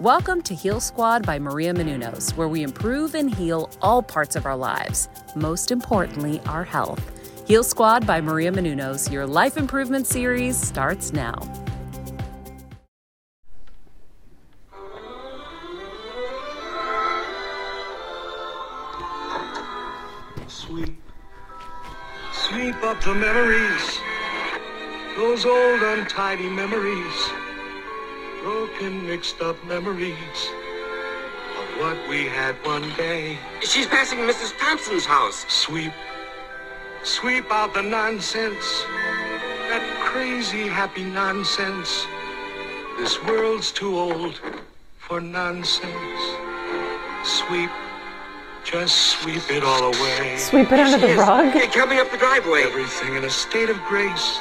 Welcome to Heal Squad by Maria Menounos, where we improve and heal all parts of our lives, most importantly, our health. Heal Squad by Maria Menounos, your life improvement series starts now. Sweep, sweep up the memories, those old untidy memories broken, mixed up memories of what we had one day. She's passing Mrs. Thompson's house. Sweep, sweep out the nonsense, that crazy happy nonsense. This world's too old for nonsense. Sweep, just sweep it all away. Sweep it under the rug? Hey, coming up the driveway. Everything in a state of grace.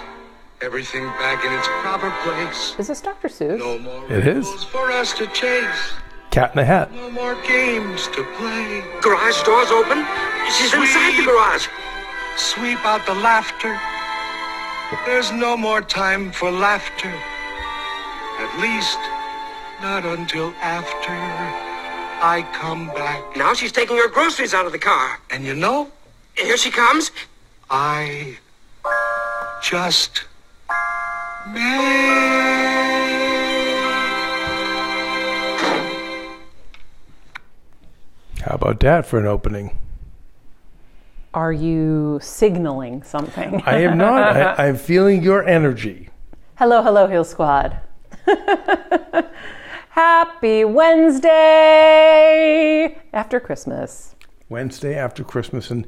Everything back in its proper place. Is this Dr. Seuss? No more It is. for us to chase. Cat in the Hat. No more games to play. Garage door's open. She's inside the garage. Sweep out the laughter. There's no more time for laughter. At least, not until after I come back. Now she's taking her groceries out of the car. And you know, Here she comes. I just may. How about that for an opening? Are you signaling something? I am not. I, I'm feeling your energy. hello, hello, Heal Squad. Happy Wednesday after Christmas. Wednesday after Christmas. And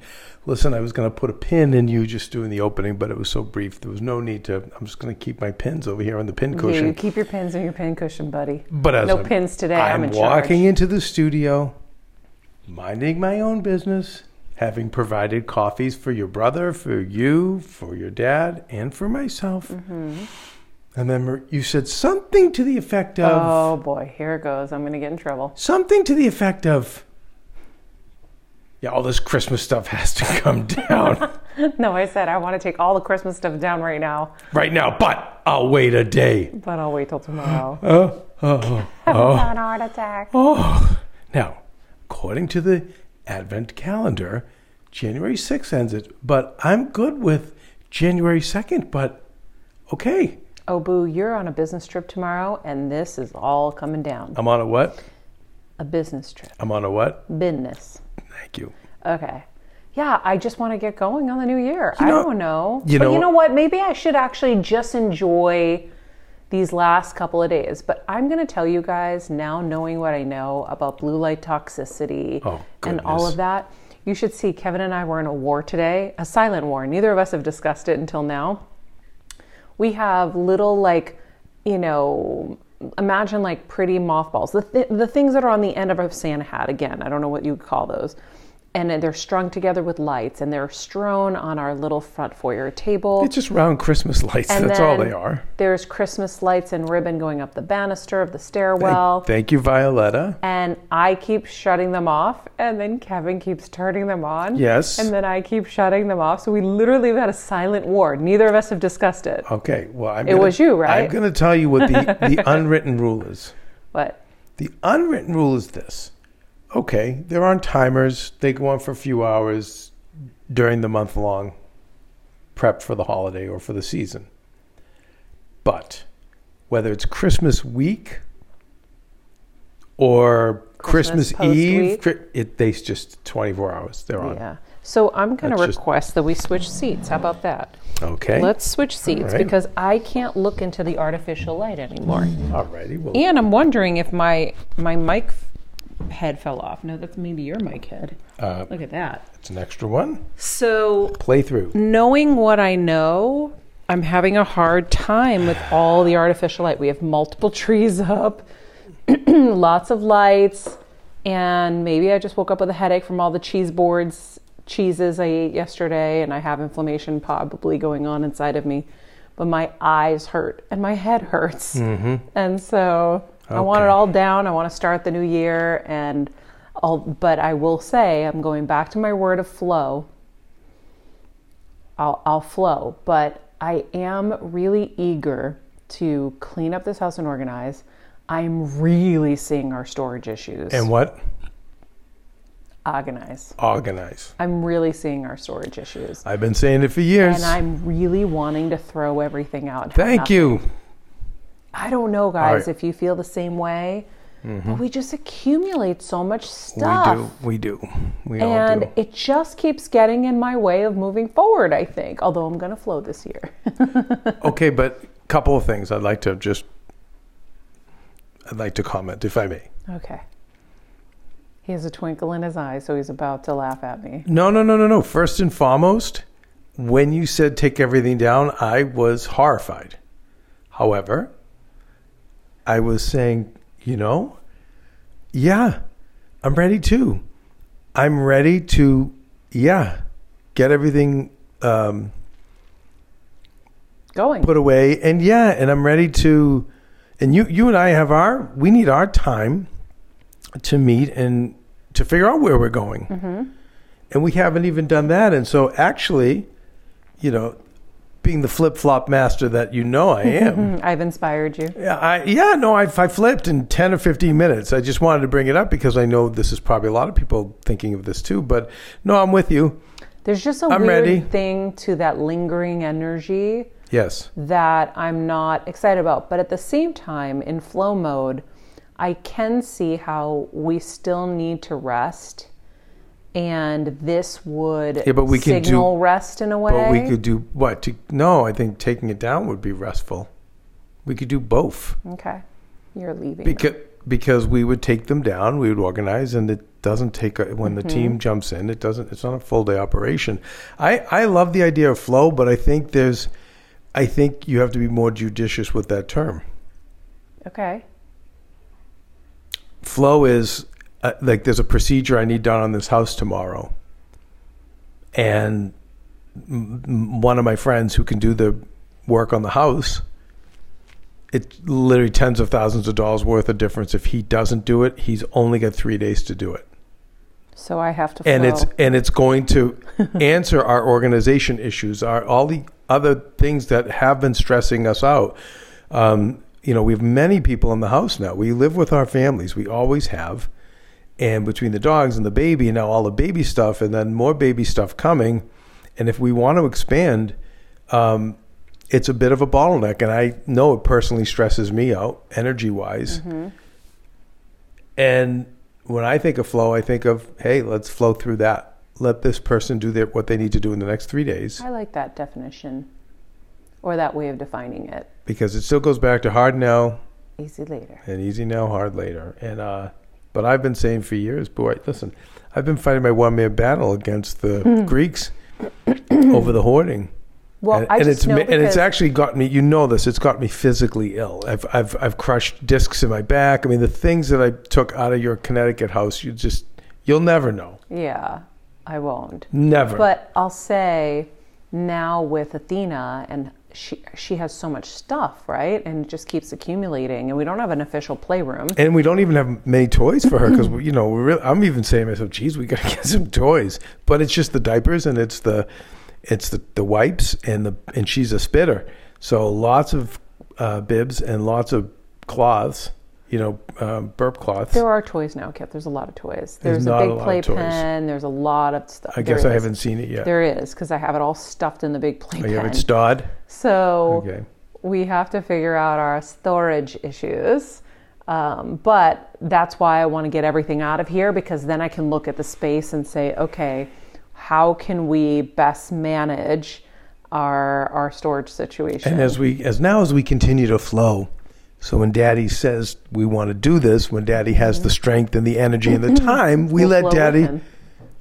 listen, I was going to put a pin in you just doing the opening, but it was so brief. There was no need to. I'm just going to keep my pins over here on the pin Yeah, cushion. you keep your pins in your pin cushion, buddy. But as no I'm, pins today. I'm, I'm in walking charge. into the studio, minding my own business, having provided coffees for your brother, for you, for your dad, and for myself. Mm-hmm. And then you said something to the effect of Oh boy, here it goes. I'm going to get in trouble. something to the effect of, yeah, all this Christmas stuff has to come down No, I said I want to take all the Christmas stuff down right now, right now, but I'll wait a day. but I'll wait till tomorrow. Oh, oh, oh. oh. An heart attack. Oh, now, according to the Advent calendar, January 6th ends it, but I'm good with January 2nd, but okay. Oh, Boo, you're on a business trip tomorrow, and this is all coming down. I'm on a what? A business trip. I'm on a what? Business. Thank you. Okay. Yeah, I just want to get going on the new year. I know- don't know. you but know- you know what? Maybe I should actually just enjoy these last couple of days. But I'm going to tell you guys now, knowing what I know about blue light toxicity Oh, and all of that, you should see Kevin and I were in a war today, a silent war. Neither of us have discussed it until now. We have little, like, you know, imagine like pretty mothballs, the, th- the things that are on the end of a Santa hat. Again, I don't know what you would call those and they're strung together with lights, and they're strewn on our little front foyer table. It's just round Christmas lights. And That's all they are. There's Christmas lights and ribbon going up the banister of the stairwell. Thank you, Violetta. and I keep shutting them off, and then Kevin keeps turning them on. Yes. And then I keep shutting them off. So we literally have had a silent war. Neither of us have discussed it. Okay, well, I'm It gonna- was you, right? I'm going to tell you what the, the unwritten rule is. What? The unwritten rule is this. Okay, there aren't timers. They go on for a few hours during the month long prep for the holiday or for the season. But whether it's Christmas week or Christmas Christmas, Eve? It they just 24 hours. They're on. yeah. So I'm going to That's just- request that we switch seats. How about that? Okay. Let's switch seats right. because I can't look into the artificial light anymore. Alrighty. Well, And I'm wondering if my my mic head fell off. No, that's maybe your mic head. uh, Look at that. it's an extra one. So Play through. knowing what I know, I'm having a hard time with all the artificial light. We have multiple trees up, lots of lights, and maybe I just woke up with a headache from all the cheese boards, cheeses I ate yesterday, and I have inflammation probably going on inside of me. But my eyes hurt and my head hurts. And so I want it all down. I want to start the new year and I'll, but I will say I'm going back to my word of flow. I'll, I'll flow, but I am really eager to clean up this house and organize. I'm really seeing our storage issues And what? organize. Organize. I'm really seeing our storage issues. I've been saying it for years. And I'm really wanting to throw everything out. Thank you. I don't know, guys, if you feel the same way, but mm-hmm. we just accumulate so much stuff. We do. We do. We all And do. it just keeps getting in my way of moving forward, I think. Although I'm going to flow this year. Okay, but a couple of things I'd like to just I'd like to comment if I may. okay. He has a twinkle in his eye, so he's about to laugh at me. No, no, no, no, no. First and foremost, when you said take everything down, I was horrified. However, I was saying, you know, yeah, I'm ready too. I'm ready to, yeah, get everything um, Going. put away and yeah and i'm ready to and you you and i have our we need our time to meet and to figure out where we're going and we haven't even done that and so actually you know being the flip-flop master that you know i am I've inspired you. yeah i yeah no I, I flipped in 10 or 15 minutes i just wanted to bring it up because i know this is probably a lot of people thinking of this too but no i'm with you There's just a I'm weird ready. thing to that lingering energy yes that I'm not excited about. But at the same time, in flow mode, I can see how we still need to rest. And this would Yeah, but we can do- signal rest in a way. But we could do what? To, no, I think taking it down would be restful. We could do both Okay. You're leaving. because because we would take them down, we would organize, and it doesn't take a, when the Mm-hmm. team jumps in. It doesn't. It's not a full day operation. I I love the idea of flow, but I think there's, I think you have to be more judicious with that term. okay. Flow is uh, like there's a procedure I need done on this house tomorrow, and m- one of my friends who can do the work on the house, it's literally tens of thousands of dollars worth of difference. If he doesn't do it, he's only got three days to do it, So I have to flow. and it's and it's going to answer our organization issues, our all the other things that have been stressing us out. Um, you know, we have many people in the house now. We live with our families. We always have. And between the dogs and the baby, and now all the baby stuff, and then more baby stuff coming. And if we want to expand, um, it's a bit of a bottleneck. And I know it personally stresses me out energy wise. And when I think of flow, I think of, hey, let's flow through that. Let this person do their, what they need to do in the next three days I like that definition or that way of defining it. because it still goes back to hard now Easy later. and easy now, hard later. And uh, but I've been saying for years, boy, listen, I've been fighting my one man battle against the hmm. Greeks over the hoarding. Well, and, I and just it's and it's actually got me. You know this. It's got me physically ill. I've I've I've crushed discs in my back. I mean, the things that I took out of your Connecticut house, you just you'll never know. Yeah. I won't. Never. But I'll say now with Athena and she she has so much stuff, right? And it just keeps accumulating and we don't have an official playroom. and we don't even have many toys for her because you know we're really, I'm even saying to myself, "Geez, we got to get some toys." But it's just the diapers and it's the it's the, the wipes and the and she's a spitter, so lots of uh, bibs and lots of cloths, you know, um, burp cloths. There are toys now, Kip. There's a lot of toys. There's There's, a big playpen. There's a lot of stuff. I guess There I is. haven't seen it yet. There is because I have it all stuffed in the big Oh, playpen. you have it stawed. So Okay. we have to figure out our storage issues. Um, but that's why I want to get everything out of here because then I can look at the space and say, okay, how can we best manage our our storage situation? And as we as now as we continue to flow, so when Daddy says we want to do this, when Daddy has the strength and the energy and the time, we We'll let Daddy.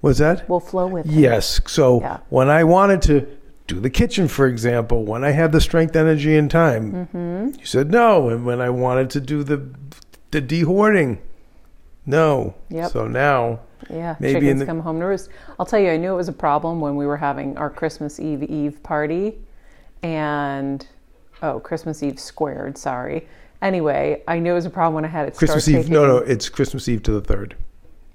What's that? we'll flow with him. Yes. So Yeah. when I wanted to do the kitchen, for example, when I had the strength, energy, and time, Mm-hmm. you said no. And when I wanted to do the the dehoarding, no. Yep. So now, Yeah, Maybe chickens the- come home to roost. I'll tell you, I knew it was a problem when we were having our Christmas Eve Eve party, and oh, Christmas Eve squared. Sorry. Anyway, I knew it was a problem when I had it. Christmas Eve. No, no, it's Christmas Eve to the third.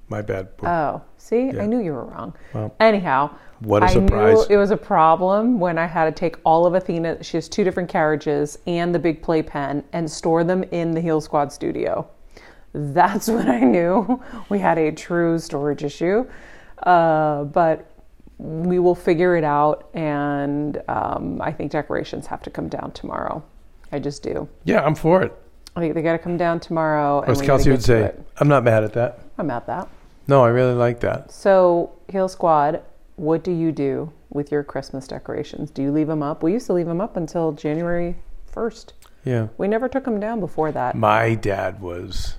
My bad. Oh, see, Yeah. I knew you were wrong. Well, Anyhow, what a I surprise. knew it was a problem when I had to take all of Athena. She has two different carriages and the big playpen and store them in the Heal Squad studio. That's when I knew we had a true storage issue. Uh, but we will figure it out, and um, I think decorations have to come down tomorrow. I just do. yeah, I'm for it. I think they got to come down tomorrow. And As Kelsey would say. I'm not mad at that. I'm mad at that. No, I really like that. So, Heal Squad, what do you do with your Christmas decorations? Do you leave them up? We used to leave them up until January 1st. Yeah. We never took them down before that. My dad was,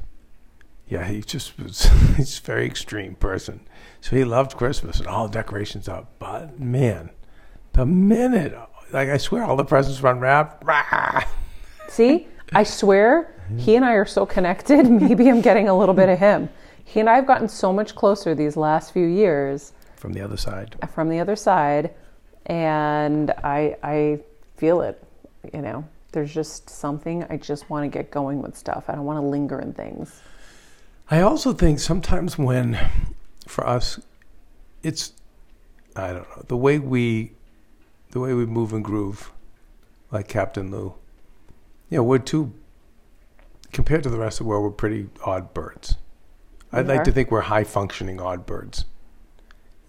yeah, he just was, he's a very extreme person. So he loved Christmas and all the decorations up. But man, the minute, like I swear, all the presents were unwrapped. rah. See, I swear, he and I are so connected. Maybe I'm getting a little bit of him. He and I have gotten so much closer these last few years From the other side. Uh, from the other side, and I I feel it. You know, there's just something I just want to get going with stuff. I don't want to linger in things. I also think sometimes when, for us, it's, I don't know, the way we, the way we move and groove, like Captain Lou, you know, we're two, compared to the rest of the world, we're pretty odd birds. I'd We like to think we're high functioning odd birds.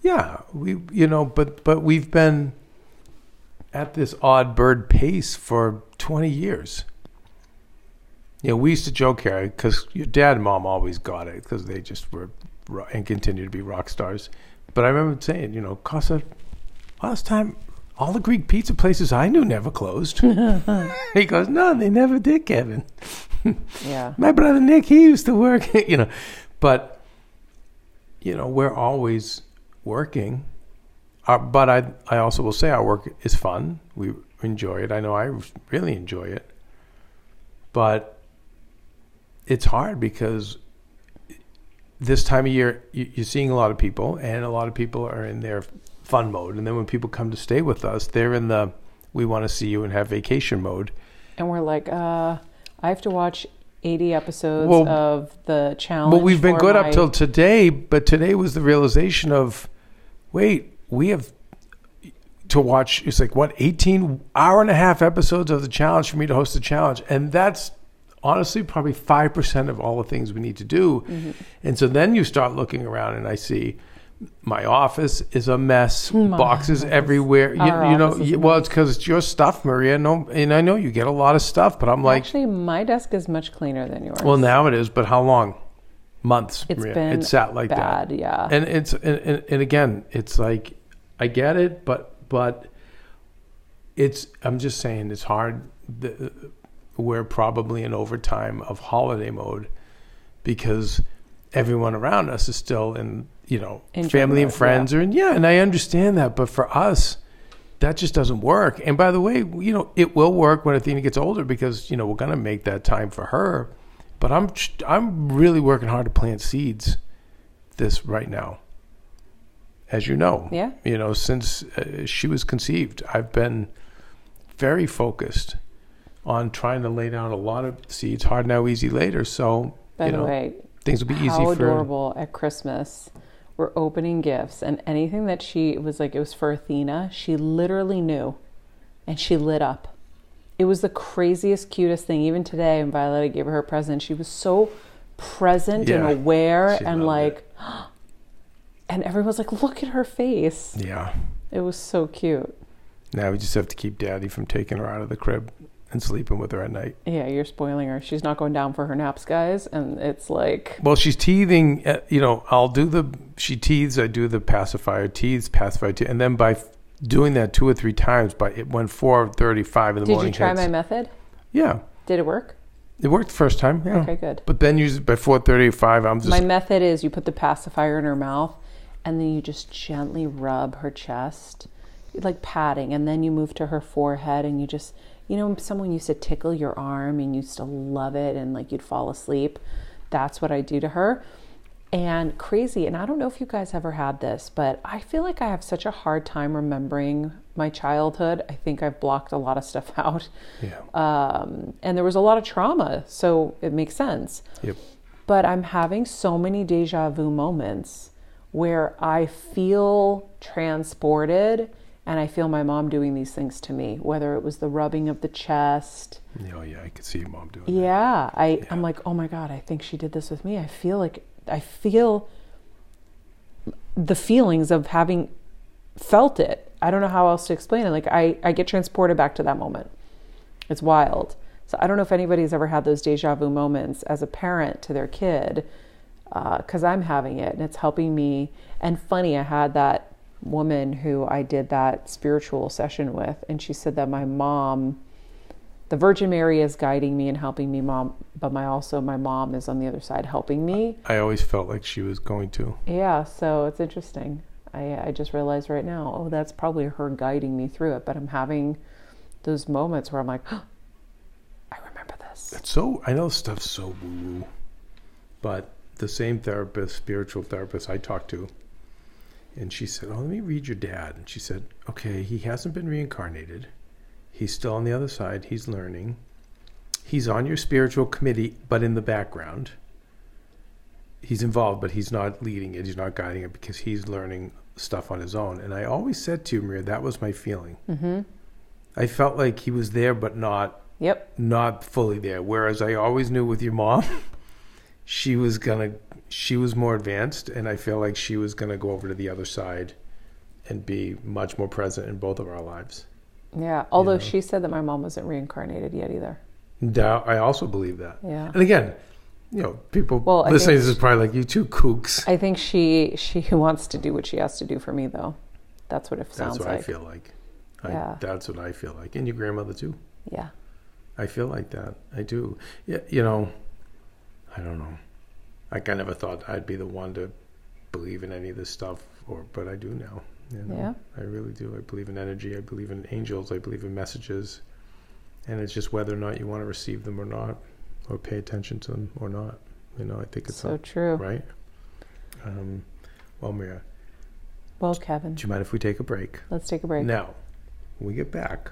Yeah, we, you know, but but we've been at this odd bird pace for 20 years. You know, we used to joke here because your dad and mom always got it because they just were and continue to be rock stars. But I remember saying, you know, Casa, last time all the Greek pizza places I knew never closed. he goes, no, they never did, Kevin. Yeah. My brother Nick, he used to work, you know, but you know, we're always working. Uh, but I, I also will say our work is fun. We enjoy it. I know I really enjoy it. But it's hard because this time of year you, you're seeing a lot of people, and a lot of people are in their fun mode. And then when people come to stay with us, they're in the we want to see you and have vacation mode. And we're like, uh, I have to watch 80 episodes Well- of the challenge. Well, we've been good my- up till today, but today was the realization of, wait, we have to watch. It's like what eighteen hour and a half episodes of the challenge for me to host the challenge, and that's honestly probably five percent of all the things we need to do. Mm-hmm. And so then you start looking around, and I see. My office is a mess. Hmm, Boxes everywhere. You, you know, you- well, it's because it's your stuff, Maria. No, and I know you get a lot of stuff, but I'm like, Actually, my desk is much cleaner than yours. well, now it is, but how long? Months. It's Maria. been it sat like bad, that. yeah. And it's and, and, and again, it's like I get it, but but it's I'm just saying it's hard. The, we're probably in overtime of holiday mode because everyone around us is still in you know Enjoy family and friends are in yeah, and I understand that, but for us. That just doesn't work. And by the way, you know, it will work when Athena gets older because, you know, we're going to make that time for her. But I'm I'm really working hard to plant seeds this right now. as you know. Yeah. You know, since uh, she was conceived, I've been very focused on trying to lay down a lot of seeds. Hard now, easy later. So, By you the know, way, things will be easy for. adorable at Christmas. We're opening gifts, and anything that she was like it was for Athena, she literally knew, and she lit up. It was the craziest, cutest thing. Even today, when Violetta gave her her present, she was so present and aware, she and like, and everyone was like, "Look at her face." Yeah. It was so cute. Now we just have to keep Daddy from taking her out of the crib and sleeping with her at night. Yeah, you're spoiling her. She's not going down for her naps, guys, and it's like, Well, she's teething. uh, You know, I'll do the. She teethes. I do the pacifier. Teethes, pacifier, te- and then by doing that two or three times, by it four thirty-five in the morning. did you try hits- my method? Yeah, Did it work? it worked the first time. Yeah. Okay, good. But then usually by four thirty-five, I'm just My method is you put the pacifier in her mouth and then you just gently rub her chest, like patting, and then you move to her forehead and you just, you know, someone used to tickle your arm and you used to love it and like you'd fall asleep. That's what I do to her. And crazy, and I don't know if you guys ever had this, but I feel like I have such a hard time remembering my childhood. I think I've blocked a lot of stuff out. yeah. Um, and there was a lot of trauma, so it makes sense yep. but I'm having so many deja vu moments where I feel transported and I feel my mom doing these things to me, whether it was the rubbing of the chest. Oh yeah, I could see your mom doing that. Yeah, I, I'm like, oh my God, I think she did this with me. I feel like, I feel the feelings of having felt it. I don't know how else to explain it. Like, I, I get transported back to that moment. It's wild. So I don't know if anybody's ever had those deja vu moments as a parent to their kid, uh, because I'm having it and it's helping me. And funny, I had that woman who I did that spiritual session with, and she said that my mom, the Virgin Mary is guiding me and helping me, mom, but my also my mom is on the other side helping me. I always felt like she was going to. Yeah, so it's interesting. I, I just realized right now, oh, that's probably her guiding me through it. But I'm having those moments where I'm like, oh, I remember this. It's so I know stuff's so woo woo, but the same therapist, spiritual therapist I talked to, and she said, "Oh, let me read your dad." And she said, "Okay, he hasn't been reincarnated. He's still on the other side. He's learning. He's on your spiritual committee, but in the background. He's involved, but he's not leading it. He's not guiding it because he's learning stuff on his own." And I always said to you, Maria, that was my feeling. Mm-hmm. I felt like he was there, but not Yep. not fully there. Whereas I always knew with your mom, she was gonna, she was more advanced, and I feel like she was gonna go over to the other side and be much more present in both of our lives. Yeah. Although she said that my mom wasn't reincarnated yet either. That- I also believe that. Yeah. And again, you know, people Well, listening to this is probably like you two kooks. I think she she wants to do what she has to do for me though. That's what it sounds like. That's what like. I feel like. I, Yeah. That's what I feel like, and your grandmother too. Yeah. I feel like that. I do. Yeah, you know, I don't know. Like I never thought I'd be the one to believe in any of this stuff, or but I do now. You know? Yeah. I really do. I believe in energy. I believe in angels. I believe in messages, and it's just whether or not you want to receive them or not, or pay attention to them or not. You know, I think it's So up, true. right. Um, well, Mira, Well, Kevin, do you mind if we take a break? let's take a break. Now, when we get back,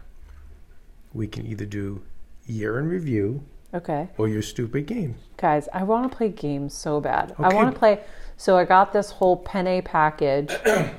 we can either do year in review Okay. or your stupid game. Guys, I want to play games so bad. I want to play. So I got this whole penne package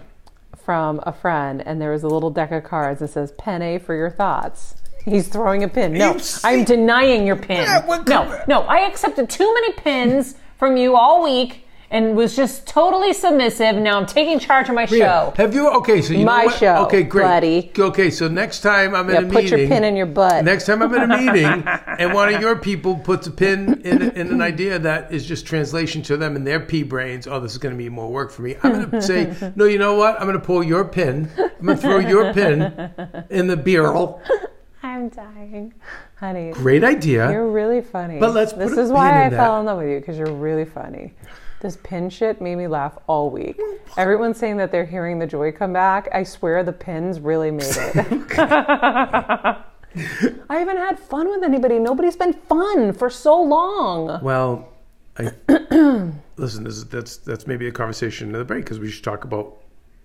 from a friend, and there was a little deck of cards that says "Penne for your thoughts." He's throwing a pin. No, I'm denying your pin. Yeah, no, no, I accepted too many pins from you all week and was just totally submissive. Now I'm taking charge of my show. Have you? Okay, so you My know what? show, Okay, great. buddy. Okay, so next time I'm in Yeah, a put meeting, your pin in your butt. Next time I'm in a meeting, and one of your people puts a pin in, in an idea that is just translation to them in their pea brains. Oh, this is going to be more work for me. I'm going to say, no. You know what? I'm going to pull your pin. I'm going to throw your pin in the barrel. I'm dying, honey. Great idea. You're really funny. But let's This is why in I fell in love with you because you're really funny. This pin shit made me laugh all week. Everyone's saying that they're hearing the joy come back. I swear the pins really made it. I haven't had fun with anybody. Nobody's been fun for so long. Well, I listen. This is, that's that's maybe a conversation in the break because we should talk about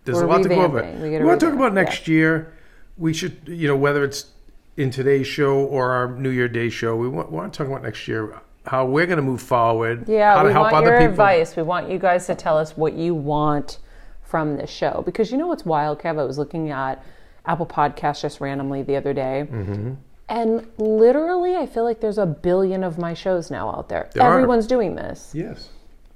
There's We're a lot to go over. revamping. We We, gotta want to talk revamp, about next year. We should, you know, whether it's in today's show or our New Year Day show, we want, want to talk about next year, how we're going to move forward, Yeah, how to we help want other your people. advice. We want you guys to tell us what you want from this show. Because you know what's wild, Kev? I was looking at Apple Podcasts just randomly the other day. Mm-hmm. And literally, I feel like there's a billion of my shows now out there. There are. Everyone's doing this. Yes.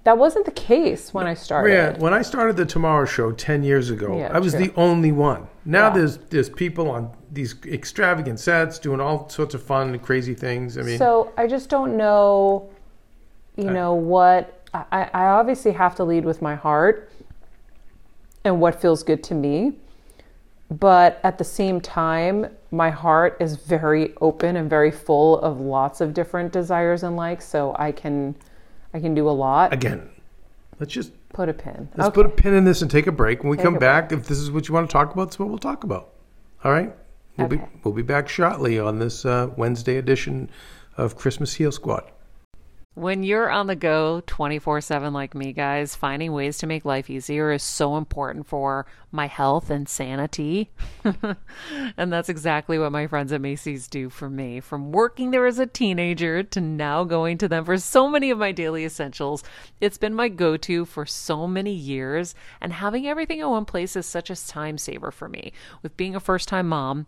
That wasn't the case when I started. Yeah, when I started the Tomorrow Show ten years ago, Yeah, I was true. the only one. Now Yeah. there's there's people on these extravagant sets doing all sorts of fun and crazy things. I mean, So I just don't know, you uh, know, what I, I obviously have to lead with my heart and what feels good to me. But at the same time, my heart is very open and very full of lots of different desires and likes. So I can, I can do a lot. again, let's just Put a pin. let's Okay. put a pin in this and take a break. When we come back, if this is what you want to talk about, it's what we'll talk about. All right, we'll be we'll be back shortly on this uh, Wednesday edition of Christmas Heal Squad. When you're on the go 24 7 like me, guys, finding ways to make life easier is so important for my health and sanity. and that's exactly what my friends at Macy's do for me. From working there as a teenager to now going to them for so many of my daily essentials, it's been my go to for so many years. And having everything in one place is such a time saver for me. With being a first time mom,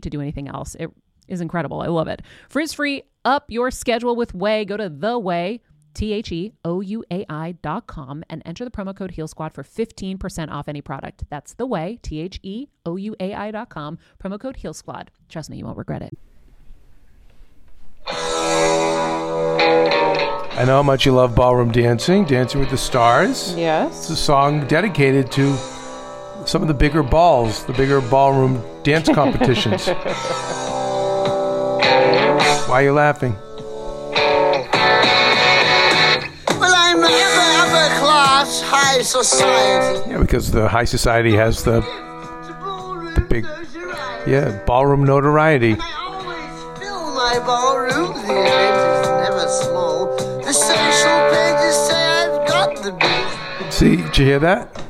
to do anything else. It is incredible. I love it. Frizz free, up your schedule with Ouai. Go to the Ouai. T H E O U A I dot com and enter the promo code Heal Squad for 15% off any product. That's the way, T H E O U A I dot com, promo code Heal Squad. Trust me, you won't regret it. I know how much you love ballroom dancing, Dancing with the Stars. Yes. It's a song dedicated to some of the bigger balls, the bigger ballroom dance competitions. Why are you laughing? Well, I'm upper, upper class, high society. Yeah, because the high society has the The big- yeah ballroom notoriety. I always fill my ballroom. The event is never small. The social pages say I've got the big. See, did you hear that?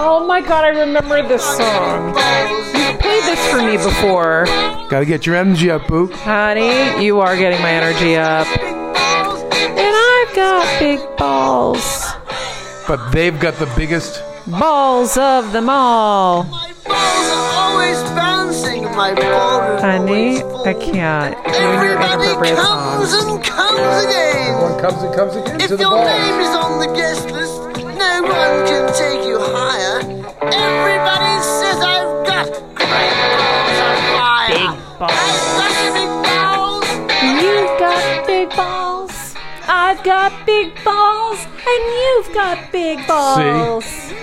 Oh my god, I remember this song. Balls. You played this for me before. Got to get your energy up, boo. Honey, you are getting my energy up. And I've got big balls. But they've got the biggest. Balls of them all. My balls are always bouncing. My balls Honey, I can't. You're in Everybody inappropriate comes songs. and comes again. One comes and comes again If to the your ball. name is on the guest balls. I've got big balls. You've got big balls. I've got big balls. And you've got big balls. See?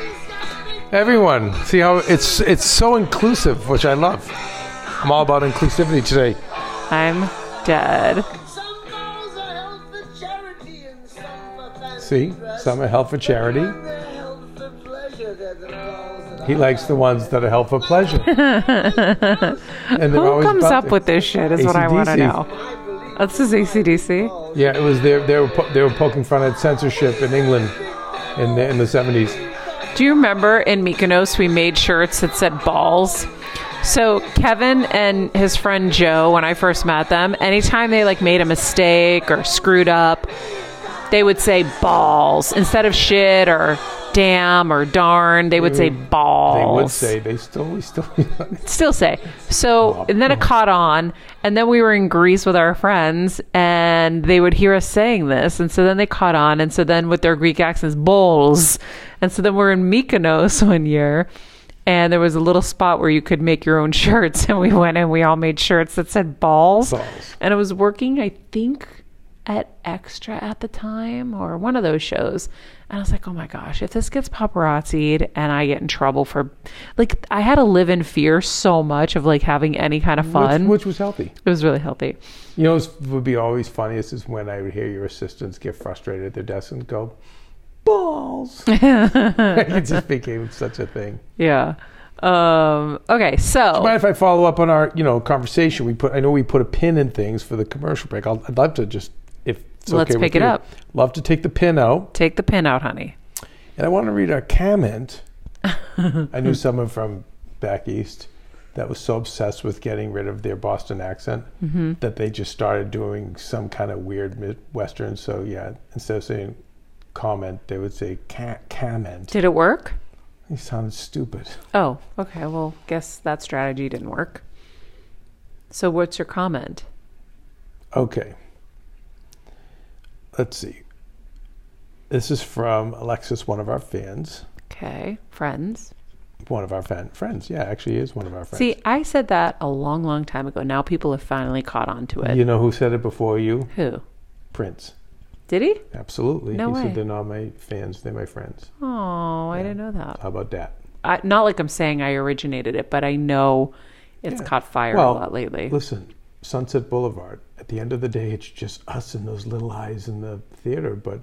Everyone, see how it's it's so inclusive, which I love. I'm all about inclusivity today. I'm dead. Some are held for charity and some See, some are held for charity. He likes the ones that are held for pleasure. and Who comes up with this shit is what I want to know. This is ACDC. Yeah, it was they they were po- they were poking fun at censorship in England in the in the 70s. Do you remember in Mykonos we made shirts that said balls? So Kevin and his friend Joe, when I first met them, anytime they like made a mistake or screwed up, they would say balls instead of shit or damn or darn. They would say mm. balls. They would say they still we still still say. So and then it caught on, and then we were in Greece with our friends, and they would hear us saying this, and so then they caught on, and so then with their Greek accents, bowls, and so then we're in Mykonos one year. And there was a little spot where you could make your own shirts, and we went and we all made shirts that said balls. Balls. And it was working, I think, at Extra at the time or one of those shows. And I was like, oh my gosh, if this gets paparazzied and I get in trouble for, like, I had to live in fear so much of like having any kind of fun. which was healthy. it was really healthy. You know, what would be always funniest is when I would hear your assistants get frustrated at their desk and go, balls. it just became such a thing. Yeah. Um, okay. So, Mind if I follow up on our, you know, conversation? We put, I know we put a pin in things for the commercial break. I'll, I'd love to just, it's Let's okay pick it you, up. Love to take the pin out, take the pin out, honey. and I want to read a comment. I knew someone from back east that was so obsessed with getting rid of their Boston accent Mm-hmm. that they just started doing some kind of weird Midwestern. So yeah, instead of saying comment, they would say ca- comment. Did it work? He sounded stupid. Oh, okay. Well, guess that strategy didn't work. So, what's your comment? Okay. Let's see. This is from Alexis, one of our fans. Okay, friends. One of our fan friends. Yeah, actually is one of our friends. See, I said that a long, long time ago. Now people have finally caught on to it. you know who said it before you? Who? Prince. Did he? Absolutely. No he way. said they're not my fans, they're my friends. Oh, I didn't know that. How about that? I, not like I'm saying I originated it, but I know it's Yeah. caught fire Well, a lot lately. Listen, Sunset Boulevard, at the end of the day, it's just us and those little eyes in the theater. But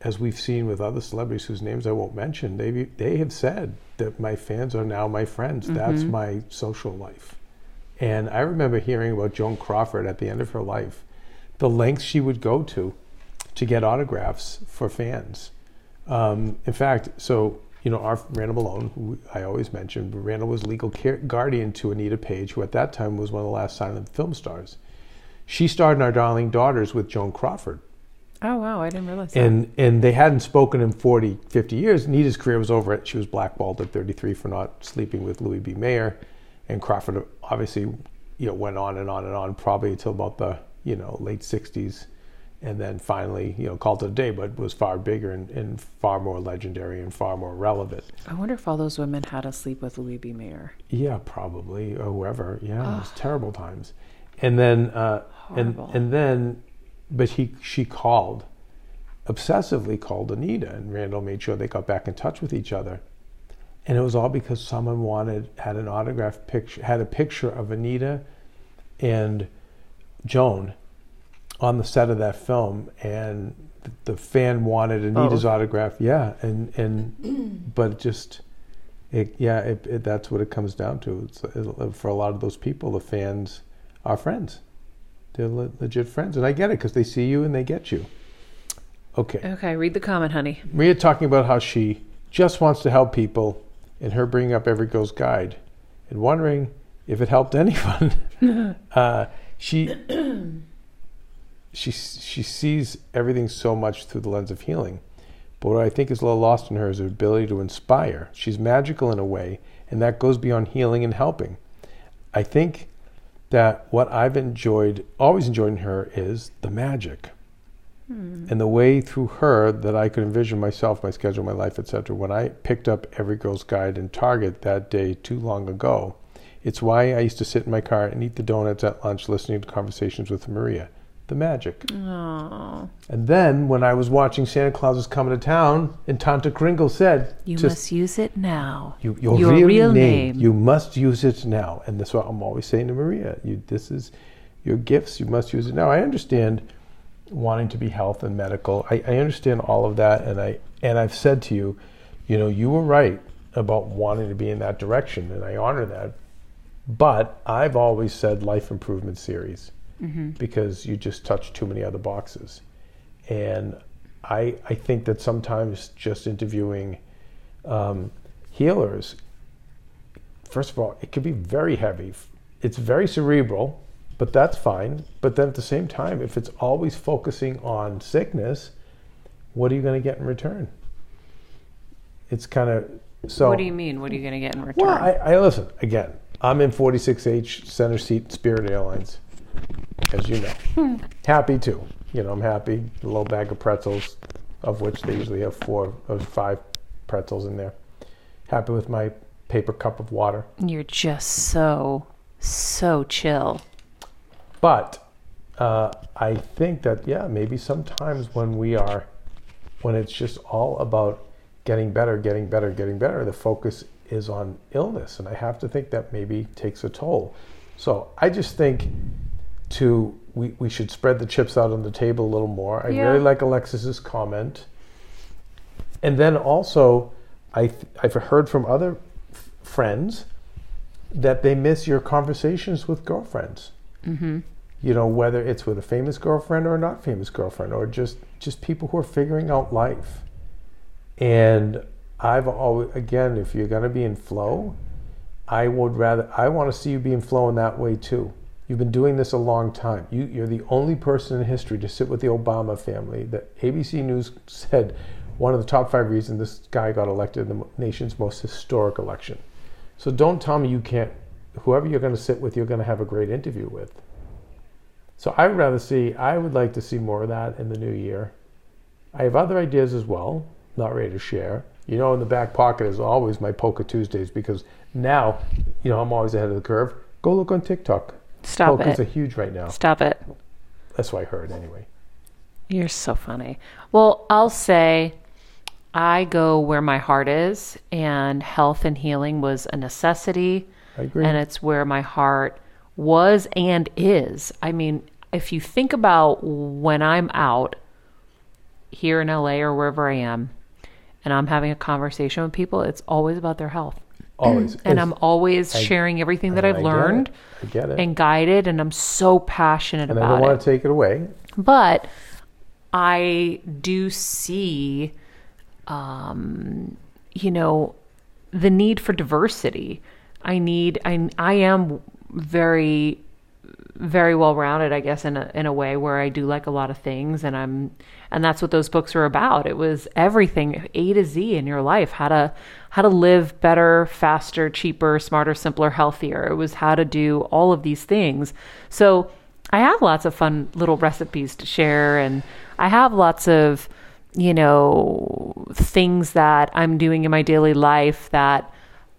as we've seen with other celebrities whose names I won't mention, they they have said that my fans are now my friends. That's my social life. And I remember hearing about Joan Crawford at the end of her life, the lengths she would go to to get autographs for fans. Um, in fact, so you know, our Randall Malone, who I always mention, but Randall was legal care, guardian to Anita Page, who at that time was one of the last silent film stars. She starred in Our Dancing Daughters with Joan Crawford. oh, wow. I didn't realize that. And and they hadn't spoken in 40, 50 years. Nita's career was over. She was blackballed at 33 for not sleeping with Louis B. Mayer. And Crawford obviously, you know, went on and on and on, probably until about the, you know, late 60s. And then finally, you know, called it a day, but was far bigger and, and far more legendary and far more relevant. I wonder if all those women had to sleep with Louis B. Mayer. Yeah, probably or whoever. Yeah, it was terrible times. And then, uh, Horrible. and then, but he she called, obsessively called Anita, and Randall made sure they got back in touch with each other. And it was all because someone wanted had an autograph picture, had a picture of Anita and Joan on the set of that film, and the, the fan wanted Anita's oh. autograph. Yeah, and and but it just it, yeah, it, it, that's what it comes down to. It's, it, for a lot of those people, the fans are friends. They're le- legit friends, and I get it because they see you and they get you. Okay, Okay, read the comment, honey. Maria talking about how she just wants to help people, and her bringing up Every Girl's Guide, and wondering if it helped anyone. uh, she she she sees everything so much through the lens of healing. But what I think is a little lost in her is her ability to inspire. She's magical in a way, and that goes beyond healing and helping. I think that what I've enjoyed, always enjoyed in her, is the magic. Hmm. And the way through her that I could envision myself, my schedule, my life, etc. When I picked up Every Girl's Guide in Target that day too long ago, it's why I used to sit in my car and eat the donuts at lunch listening to conversations with Maria. The magic. Oh, And then when I was watching Santa Claus is Coming to Town, and Tanta Kringle said, you must use it now. you, your, Your real, real name, name. you must use it now. And that's what I'm always saying to Maria. You, this is your gifts. You must use it now. I understand wanting to be health and medical. I, I understand all of that, and I and I've said to you, you know, you were right about wanting to be in that direction, and I honor that. But I've always said life improvement series because you just touch too many other boxes, and I I think that sometimes just interviewing um, healers, first of all, it can be very heavy. It's very cerebral, but that's fine. But then at the same time, if it's always focusing on sickness, what are you going to get in return? It's kind of so. what do you mean? What are you going to get in return? Well, I, I listen again. I'm in 46H center seat Spirit Airlines, as you know. happy too. You know, I'm happy. A little bag of pretzels, of which they usually have four or five pretzels in there. Happy with my paper cup of water. You're just so, so chill. But uh, I think that yeah, maybe sometimes when we are, when it's just all about getting better, getting better, getting better, the focus is on illness, and I have to think that maybe takes a toll. So I just think to we, we should spread the chips out on the table a little more. I Yeah. really like Alexis's comment, and then also I th- I've heard from other f- friends that they miss your conversations with girlfriends. Mm-hmm. You know whether it's with a famous girlfriend or a not famous girlfriend or just just people who are figuring out life. And i've always again if you're going to be in flow i would rather i want to see you be in flow in that way too you've been doing this a long time you, you're the only person in history to sit with the obama family that abc news said one of the top five reasons this guy got elected in the nation's most historic election so don't tell me you can't whoever you're going to sit with you're going to have a great interview with so I would rather see, I would like to see more of that in the new year. I have other ideas as well, not ready to share. You know, in the back pocket is always my Polka Tuesdays because now, you know, I'm always ahead of the curve. Go look on TikTok. Stop oh, Polkas it. are huge right now. Stop it. That's what I heard anyway. You're so funny. Well, I'll say I go where my heart is, and health and healing was a necessity. I agree. And it's where my heart was and is. I mean, if you think about when I'm out here in LA or wherever I am, and I'm having a conversation with people, it's always about their health. Always. And I'm always sharing everything that I I've get learned it. I get it. and guided, and I'm so passionate and about it I don't want to take it away. but I do see, um, you know, the need for diversity. I need. I. I am very, very well rounded. I guess in a in a way where I do like a lot of things, and I'm, and that's what those books are about. It was everything A to Z in your life. How to how to live better, faster, cheaper, smarter, simpler, healthier. It was how to do all of these things. So I have lots of fun little recipes to share, and I have lots of, you know, things that I'm doing in my daily life that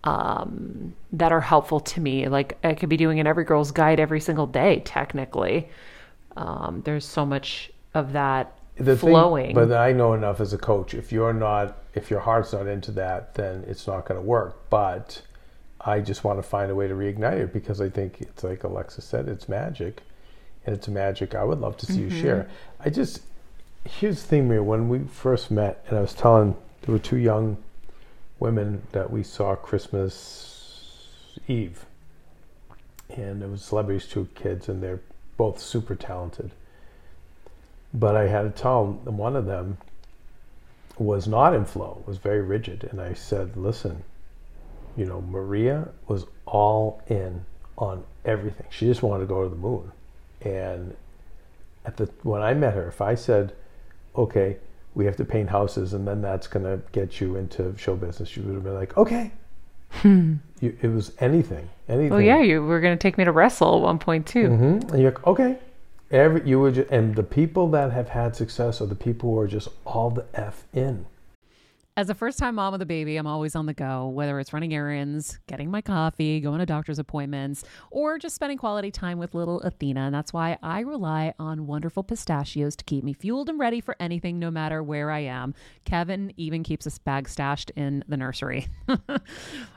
um, that are helpful to me. Like I could be doing an Every Girl's Guide every single day, technically. Um, there's so much of that The thing- flowing. but I know enough as a coach. If you're not, if your heart's not into that, then it's not going to work. But I just want to find a way to reignite it because I think it's like Alexa said, it's magic, and it's a magic I would love to see you mm-hmm. share. I just here's the thing, Maria. When we first met, and I was telling there were two young women that we saw Christmas Eve, and it was celebrities, two kids, and they're both super talented. But I had to tell them one of them was not in flow, was very rigid. And I said, listen, you know, Maria was all in on everything. She just wanted to go to the moon. And at the when I met her, if I said, "Okay, we have to paint houses, and then that's going to get you into show business," she would have been like, "Okay." you, it was anything, anything. Well, yeah, you were going to take me to wrestle at one point too. Mhm. And you're like, okay. Every you would, ju- and the people that have had success are the people who are just all the f in. As a first time mom with a baby, I'm always on the go, whether it's running errands, getting my coffee, going to doctor's appointments, or just spending quality time with little Athena. And that's why I rely on wonderful pistachios to keep me fueled and ready for anything, no matter where I am. Kevin even keeps a bag stashed in the nursery.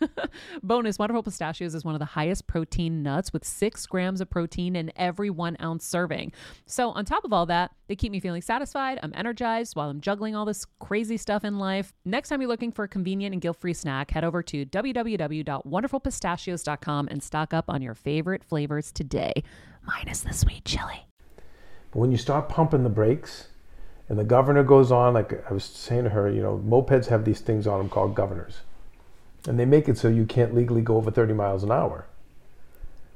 Bonus Wonderful Pistachios is one of the highest protein nuts with six grams of protein in every one ounce serving. So, on top of all that, they keep me feeling satisfied. I'm energized while I'm juggling all this crazy stuff in life. Next time you're looking for a convenient and guilt free snack, head over to www.wonderfulpistachios.com and stock up on your favorite flavors today, minus the sweet chili. But when you start pumping the brakes, and the governor goes on, like I was saying to her, you know, mopeds have these things on them called governors, and they make it so you can't legally go over 30 miles an hour.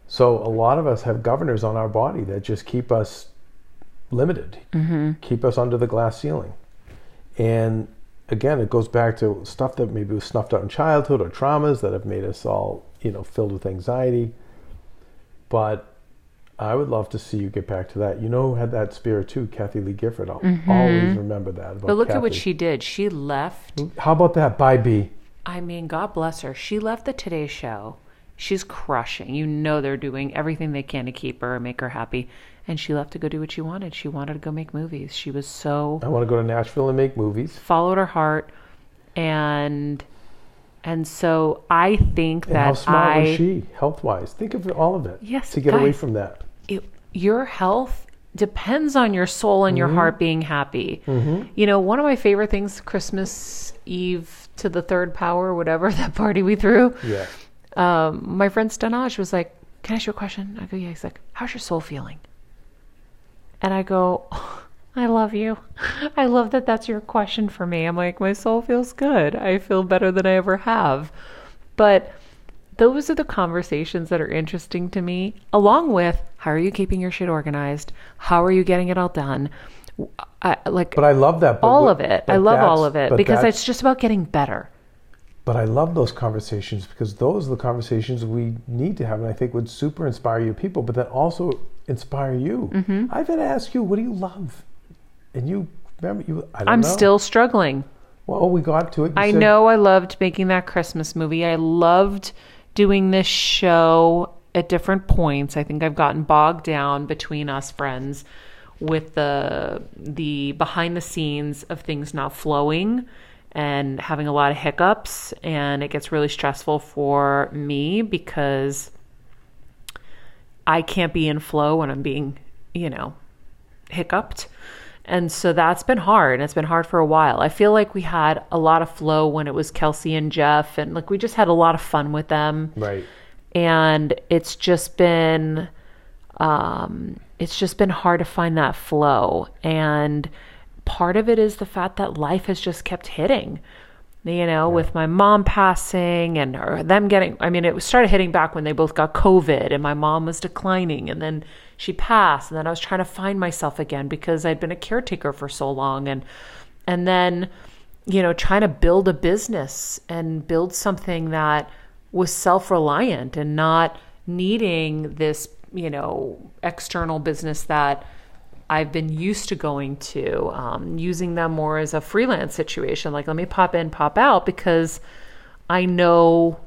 So a lot of us have governors on our body that just keep us limited, keep us under the glass ceiling. And again, it goes back to stuff that maybe was snuffed out in childhood or traumas that have made us all, you know, filled with anxiety. But I would love to see you get back to that. You know who had that spirit too? Kathie Lee Gifford. I'll always remember that. Mm-hmm. But look at what she did. She left How about that? Bye, B. I mean, God bless her. She left the Today Show. She's crushing. You know they're doing everything they can to keep her and make her happy. And she left to go do what she wanted. She wanted to go make movies. She was so I want to go to Nashville and make movies. followed her heart and and so I think And that how smart I was she, health wise? Think of all of it. Yes, To get away guys. from that. it, your health depends on your soul and your Mm-hmm. heart being happy. You know, one of my favorite things Christmas Eve to the third power, whatever that party we threw. Yeah. um, my friend Stanaj was like, Can I ask you a question? I go, Yeah. He's like, How's your soul feeling? And I go, "Oh, I love you. I love that that's your question for me. I'm like, My soul feels good. I feel better than I ever have. But those are the conversations that are interesting to me, along with how are you keeping your shit organized? How are you getting it all done? I, like But I love that. all what- of it. I love all of it because it's just about getting better. But I love those conversations because those are the conversations we need to have, and I think would super inspire you people, but then also inspire you. Mm-hmm. I've had to ask you, what do you love? And you remember you? I don't I'm know. still struggling. Well, we got to it. You I said- know I loved making that Christmas movie. I loved doing this show at different points. I think I've gotten bogged down between us friends with the the behind the scenes of things not flowing and having a lot of hiccups and it gets really stressful for me because I can't be in flow when I'm being, you know, hiccuped. And so that's been hard. and It's been hard for a while. I feel like we had a lot of flow when it was Kelsey and Jeff, and like we just had a lot of fun with them. Right. And it's just been, um, it's just been hard to find that flow. And part of it is the fact that life has just kept hitting. You know, with my mom passing and or them getting, I mean, it started hitting back when they both got COVID and my mom was declining and then she passed. And then I was trying to find myself again because I'd been a caretaker for so long. And, and then, you know, trying to build a business and build something that was self reliant and not needing this, you know, external business that I've been used to going to, um, using them more as a freelance situation. Like, let me pop in, pop out because I know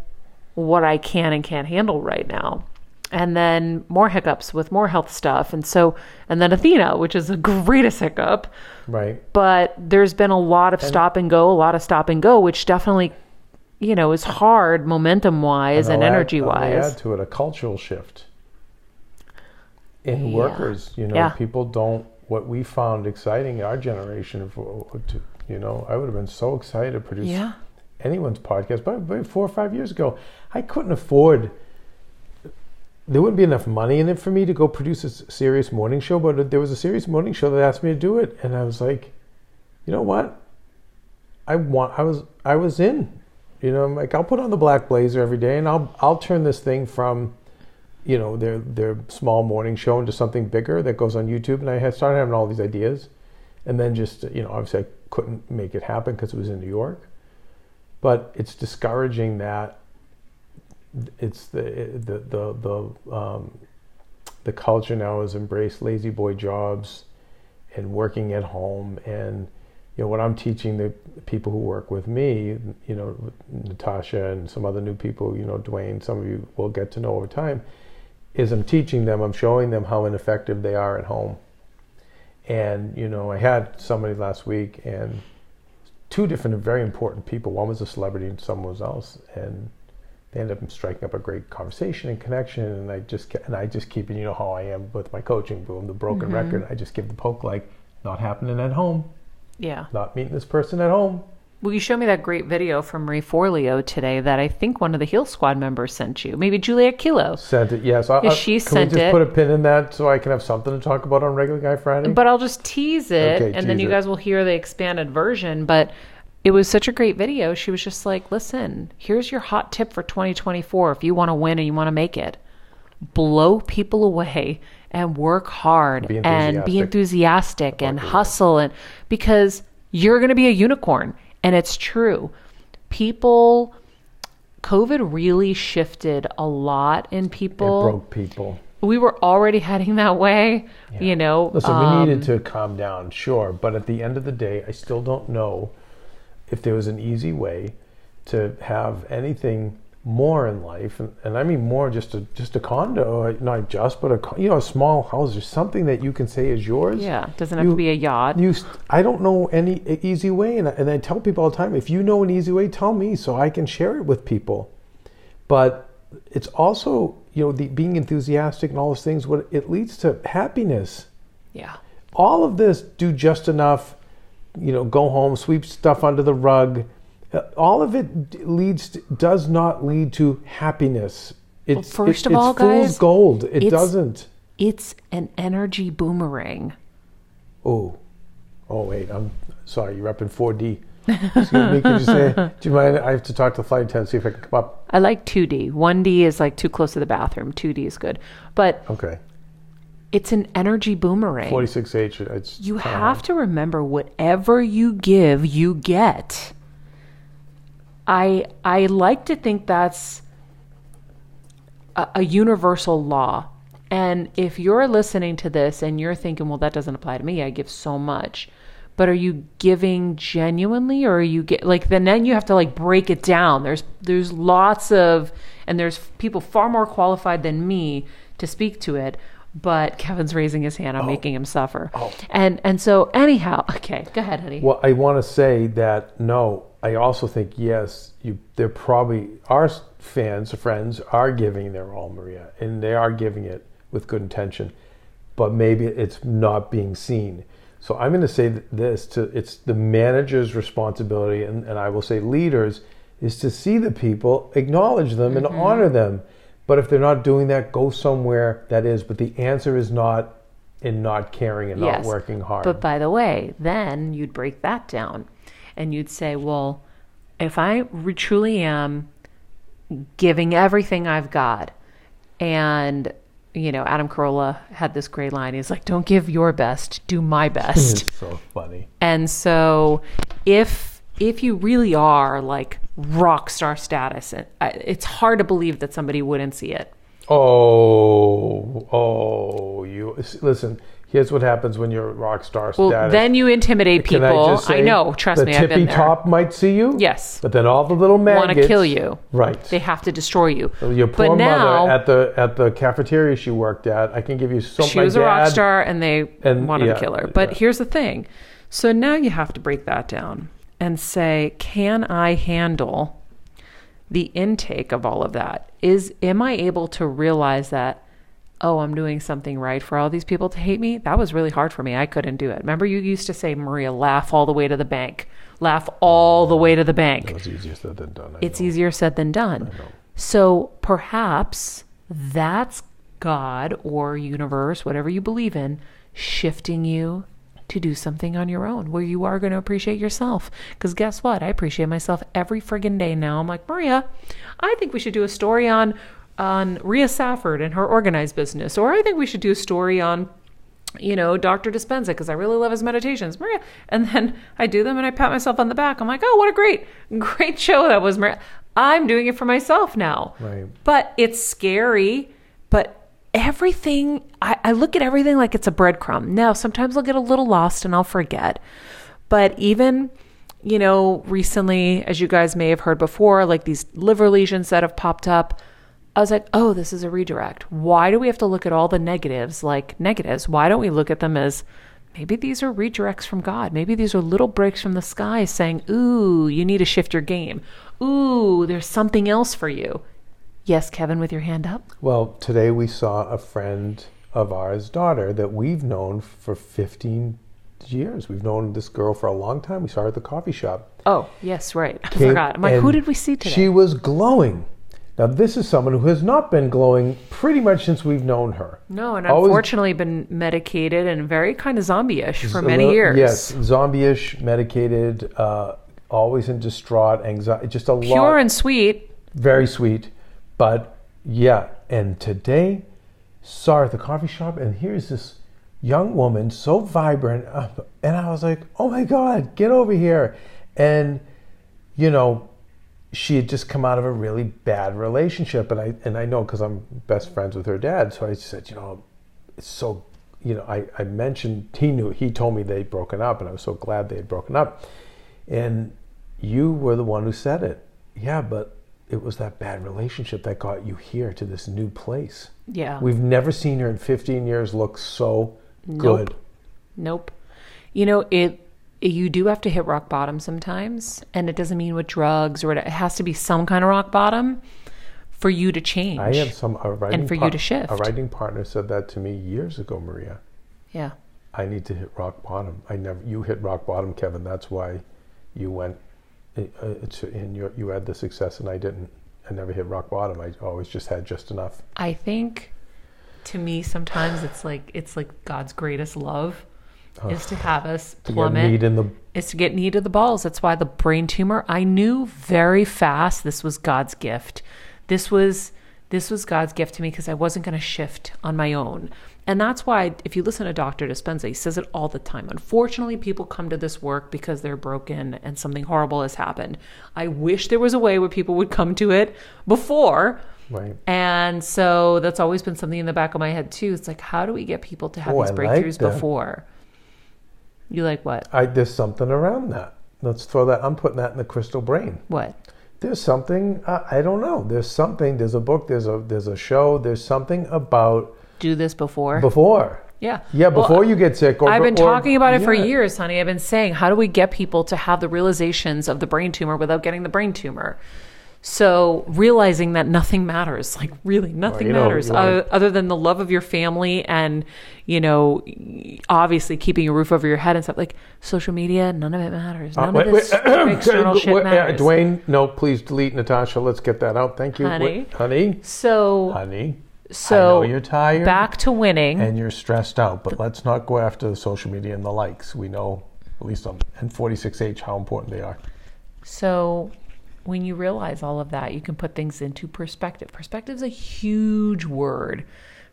what I can and can't handle right now. And then more hiccups with more health stuff. And so, and then Athena, which is the greatest hiccup Right. but there's been a lot of stop and go, a lot of stop and go, which definitely, you know, is hard momentum wise and, I'll energy wise. Add to it a cultural shift in Yeah. workers. You know, Yeah. people don't what we found exciting our generation for to, you know i would have been so excited to produce Yeah. anyone's podcast but, but four or five years ago i couldn't afford there wouldn't be enough money in it for me to go produce a serious morning show but there was a serious morning show that asked me to do it and i was like you know what i want i was i was in you know I'm like i'll put on the black blazer every day and i'll i'll turn this thing from you know their their small morning show into something bigger that goes on YouTube. And I had started having all these ideas, and then just you know obviously I couldn't make it happen because it was in New York. But it's discouraging that it's the the the the um, the culture now has embraced lazy boy jobs and working at home and you know what I'm teaching the people who work with me, you know, Natasha and some other new people, you know, Dwayne, some of you will get to know over time, is I'm teaching them, I'm showing them how ineffective they are at home. And, you know, I had somebody last week and two different very important people. One was a celebrity and someone was else. And they ended up striking up a great conversation and connection. And I just, and I just keep it, you know, how I am with my coaching, boom, the broken mm-hmm. record. I just give the poke like, not happening at home, Yeah. not meeting this person at home. Well, you showed me that great video from Marie Forleo today that I think one of the Heal Squad members sent you. Maybe Julia Kilo. Sent it, yes. I, I- she can sent we just it. put a pin in that so I can have something to talk about on Regular Guy Friday? But I'll just tease it, Okay, and then you it. guys will hear the expanded version. But it was such a great video. She was just like, listen, here's your hot tip for 2024 if you want to win and you want to make it. Blow people away and work hard Be and be enthusiastic. enthusiastic and hustle and because you're going to be a unicorn and it's true. People COVID really shifted a lot in people. it broke people. We were already heading that way, you know. Listen, um, we needed to calm down, sure, but at the end of the day, I still don't know if there was an easy way to have anything more in life, and, and I mean more, just a just a condo, uh, not just, but a you know a small house or something that you can say is yours. Yeah, doesn't have You- to be a yacht. You, I don't know any easy way, and I, and I tell people all the time, if you know an easy way, tell me so I can share it with people. But it's also, you know, the being enthusiastic and all those things. What it leads to happiness. yeah. All of this, do just enough. You know, go home, sweep stuff under the rug. All of it leads to, does not lead to happiness. It's first it- of all, it's fool's guys, gold. It doesn't. It's an energy boomerang. Oh, oh wait, I'm sorry. You're up in 4D. Excuse me. Could you say? Do you mind? I have to talk to the flight attendant see if I can come up. I like 2D. 1D is like too close to the bathroom. 2D is good. But Okay, it's an energy boomerang. 46H. It's You have to remember whatever you give, you get. I I like to think that's a, a universal law. And if you're listening to this and you're thinking, well, that doesn't apply to me, I give so much. But are you giving genuinely or are you get like then then you have to like break it down. There's there's lots of and there's people far more qualified than me to speak to it. But Kevin's raising his hand. I'm oh. making him suffer. oh. And and so anyhow, okay, go ahead, honey. Well, I want to say that no. I also think yes. You, they're probably our fans, friends are giving their all, Maria, and they are giving it with good intention, but maybe it's not being seen. So I'm going to say this: to it's the manager's responsibility, and, and I will say leaders, is to see the people, acknowledge them, and mm-hmm. honor them. But if they're not doing that, go somewhere that is. But the answer is not in not caring and not working hard. But by the way, then you'd break that down and you'd say, well, if I re- truly am giving everything I've got, and, you know, Adam Carolla had this great line. He's like, don't give your best, do my best. It's so funny. and so if if you really are like rock star status, it's hard to believe that somebody wouldn't see it. Oh, oh, you listen. Here's what happens when you're a rock star Well, status. then you intimidate Can people. I, say, know, trust the me, I've tippy been there. top might see you. Yes. but then all the little maggots Want to kill you. Right. They have to destroy you. Your poor but now, mother at the at the cafeteria she worked at. I can give you so. she was a rock star and they and- wanted yeah, to kill her. But yeah. here's the thing. So now you have to break that down and say, can I handle the intake of all of that? Is am I able to realize that oh, I'm doing something right for all these people to hate me, that was really hard for me. I couldn't do it. Remember, you used to say, Maria, laugh all the way to the bank. Laugh all the way to the bank. It's easier said than done. I It's know. easier said than done. So perhaps that's God or universe, whatever you believe in, shifting you to do something on your own where you are going to appreciate yourself. Because guess what? I appreciate myself every friggin' day now. I'm like, Maria, I think we should do a story on on Rhea Safford and her organized business, or I think we should do a story on you know, Dr. Dispenza, because I really love his meditations. Maria. And then I do them and I pat myself on the back. I'm like, oh, what a great, great show that was, Maria. I'm doing it for myself now. Right. But it's scary. But everything, I, I look at everything like it's a breadcrumb. Now, sometimes I'll get a little lost and I'll forget. But even, you know, recently, as you guys may have heard before, like these liver lesions that have popped up. I was like, oh, this is a redirect. Why do we have to look at all the negatives like negatives? Why don't we look at them as maybe these are redirects from God? Maybe these are little breaks from the sky saying, ooh, you need to shift your game. Ooh, there's something else for you. Yes, Kevin, with your hand up. Well, today we saw a friend of ours' daughter that we've known for 15 years. We've known this girl for a long time. We saw her at the coffee shop. Oh, yes, right. I Came- forgot. I'm like, who did we see today? She was glowing. Now, this is someone who has not been glowing pretty much since we've known her. no, and Always- unfortunately been medicated and very kind of zombie-ish for many little- years. Yes, zombie-ish, medicated, uh, always in distraught, anxiety, just a Pure lot. Pure and sweet. very sweet. But yeah, and today saw her at the coffee shop, and here's this young woman, so vibrant, uh, and I was like, "Oh my God, get over here!" And you know, she had just come out of a really bad relationship, and I and I know because I'm best friends with her dad, so I said, you know, it's so. You know, I, I mentioned he knew he told me they'd broken up, and I was so glad they had broken up. And you were the one who said it. Yeah, but it was that bad relationship that got you here to this new place. Yeah. We've never seen her in 15 years look so good. Nope. Nope. You know, it you do have to hit rock bottom sometimes, and it doesn't mean with drugs or whatever. It has to be some kind of rock bottom for you to change. I have some a writing for you to shift. A writing partner said that to me years ago, Maria. Yeah. I need to hit rock bottom. I never. You hit rock bottom, Kevin. That's why you went. Uh, to, and you you had the success, and I didn't. I never hit rock bottom. I always just had just enough. I think to me sometimes it's like it's like God's greatest love is to have us plummet. the is to get knee to the balls. That's why the brain tumor, I knew very fast this was God's gift. This was this was God's gift to me because I wasn't going to shift on my own. And that's why if you listen to Dr. Dispenza, he says it all the time. Unfortunately, people come to this work because they're broken and something horrible has happened. I wish there was a way where people would come to it before. right. And so that's always been something in the back of my head too. It's like, how do we get people to have Oh, these I like breakthroughs before? You like what? I there's something around that. Let's throw that. I'm putting that in the crystal brain. What? There's something. Uh, I don't know. There's something. There's a book. There's a there's a show. There's something about Do this before? before. Yeah. Yeah, Well, before you get sick. Or, I've been or- talking about it for years, honey. I've been saying, how do we get people to have the realizations of the brain tumor without getting the brain tumor? So realizing that nothing matters, like really nothing know, matters, uh, other than the love of your family and you know, obviously keeping a roof over your head and stuff. Like social media, none of it matters. Uh, None wait, of this wait, external shit wait, uh, matters. Dwayne, no, please delete Natasha. Let's get that out. Thank you, Honey. Honey, So, honey. so I know you're tired. back to winning. and you're stressed out, but let's not go after the social media and the likes. We know, at least on N46H, how important they are. So when you realize all of that, you can put things into perspective. Perspective is a huge word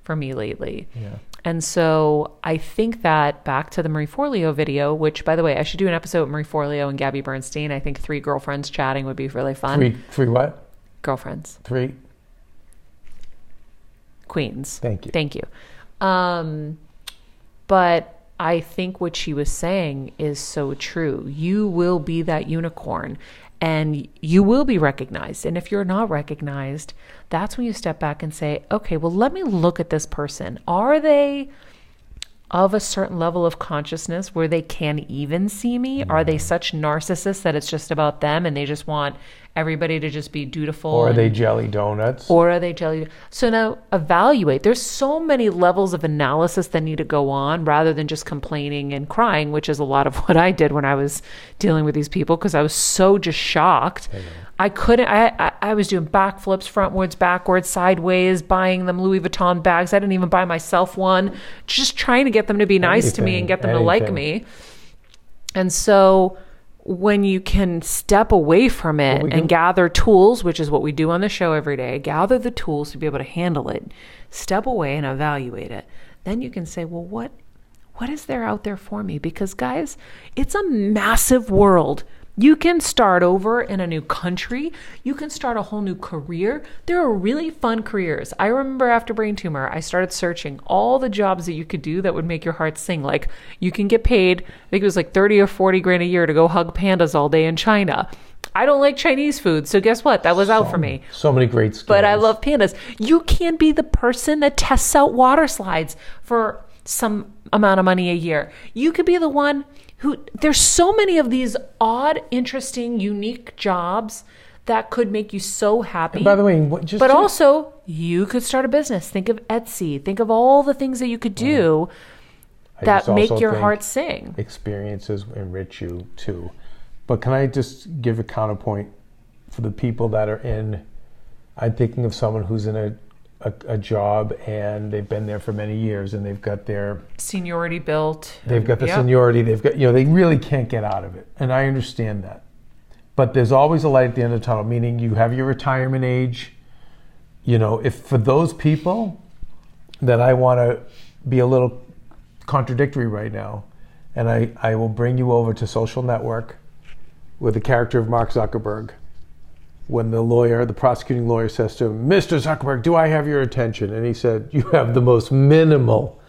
for me lately. Yeah. And so I think that back to the Marie Forleo video, which by the way, I should do an episode with Marie Forleo and Gabby Bernstein. I think three girlfriends chatting would be really fun. Three, three what? Girlfriends. Three. Queens. Thank you. Thank you. Um, but I think what she was saying is so true. You will be that unicorn and you will be recognized. And if you're not recognized, that's when you step back and say, okay, well, let me look at this person. Are they of a certain level of consciousness where they can't even see me? Are they mm. such narcissists that it's just about them and they just want everybody to just be dutiful. Or are and- they jelly donuts? or are they jelly? So now evaluate. There's so many levels of analysis that need to go on rather than just complaining and crying, which is a lot of what I did when I was dealing with these people because I was so just shocked. I couldn't. I, I I was doing backflips, frontwards, backwards, sideways, buying them Louis Vuitton bags. I didn't even buy myself one. Just trying to get them to be nice to me and get them to like me. And so when you can step away from it and gather tools, which is what we do on the show every day, gather the tools to be able to handle it, step away and evaluate it. Then you can say, well, what what is there out there for me? Because guys, it's a massive world. You can start over in a new country. You can start a whole new career. There are really fun careers. I remember after brain tumor, I started searching all the jobs that you could do that would make your heart sing. Like you can get paid, I think it was like 30 or 40 grand a year to go hug pandas all day in China. I don't like Chinese food, so guess what? That was out for me. So many great skills. But I love pandas. You can be the person that tests out water slides for some amount of money a year. You could be the one who there's so many of these odd, interesting, unique jobs that could make you so happy. By the way, what, just but to- also you could start a business. Think of Etsy. Think of all the things that you could do mm-hmm. I that make your heart sing. Experiences enrich you too. But can I just give a counterpoint for the people that are in? I'm thinking of someone who's in a, a, a job and they've been there for many years and they've got their Seniority built. They've got the Yep. seniority. They've got, you know, they really can't get out of it. And I understand that. But there's always a light at the end of the tunnel, meaning you have your retirement age. You know, if for those people that I want to be a little contradictory right now, and I, I will bring you over to Social Network with the character of Mark Zuckerberg. When the lawyer, the prosecuting lawyer says to him, Mr. Zuckerberg, do I have your attention? And he said, You have the most minimal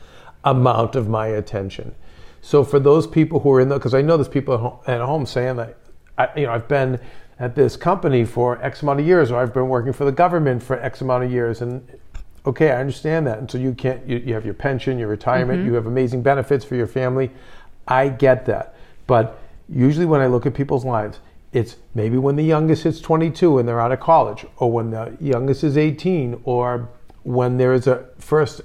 amount of my attention. So for those people who are in the, because I know there's people at home, saying that, I, you know, I've been at this company for X amount of years, or I've been working for the government for X amount of years, and okay, I understand that. And so you can't, you, you have your pension, your retirement, mm-hmm. you have amazing benefits for your family. I get that. But usually when I look at people's lives, it's maybe when the youngest hits 22 and they're out of college, or when the youngest is 18, or when there is a first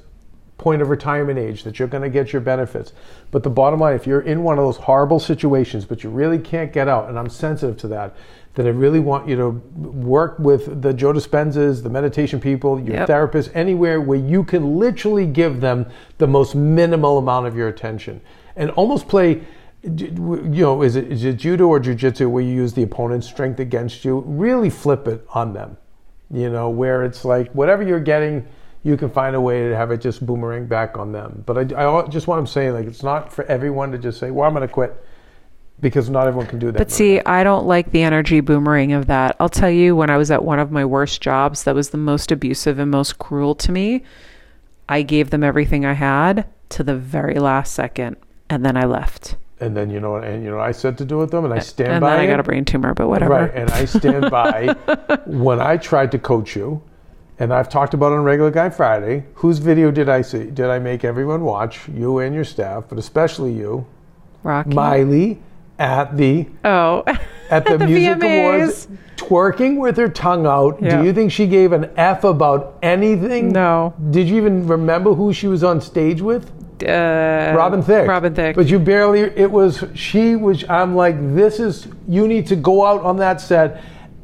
point of retirement age that you're going to get your benefits. But the bottom line, if you're in one of those horrible situations, but you really can't get out, and I'm sensitive to that, then I really want you to work with the Joe Dispenzas, the meditation people, your Yep. therapists, anywhere where you can literally give them the most minimal amount of your attention, and almost play. You know, is it, is it judo or jujitsu where you use the opponent's strength against you? Really flip it on them. You know, where it's like whatever you're getting, you can find a way to have it just boomerang back on them. But I, I just want to say, like, it's not for everyone to just say, "Well, I'm going to quit," because not everyone can do that. But see, I don't like the energy boomerang of that. I'll tell you, when I was at one of my worst jobs that was the most abusive and most cruel to me, I gave them everything I had to the very last second, and then I left. And then you know, and you know, I said to do with them, and I stand and by then I got a brain tumor, but whatever. Right, and I stand by when I tried to coach you, and I've talked about it on Regular Guy Friday. Whose video did I see? Did I make everyone watch? You and your staff, but especially you, Rocky. Miley, at the oh, at the, the music VMAs. awards, twerking with her tongue out. Do you think she gave an F about anything? No. Did you even remember who she was on stage with? Uh, Robin Thicke. Robin Thicke. But you barely, it was, she was, I'm like, this is, you need to go out on that set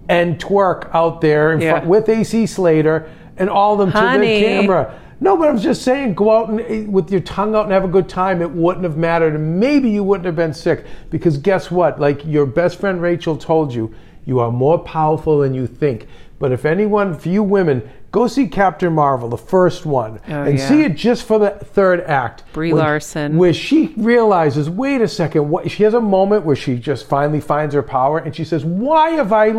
and twerk out there in Yeah. front, with AC Slater and all of them to Honey. the camera. No, but I'm just saying, go out and eh, with your tongue out and have a good time. It wouldn't have mattered, and maybe you wouldn't have been sick because guess what? Like your best friend Rachel told you, you are more powerful than you think. But if anyone, you women, go see Captain Marvel, the first one, Oh, and yeah. see it just for the third act. Brie when- Larson. where she realizes, wait a second, what, she has a moment where she just finally finds her power, and she says, "Why have I,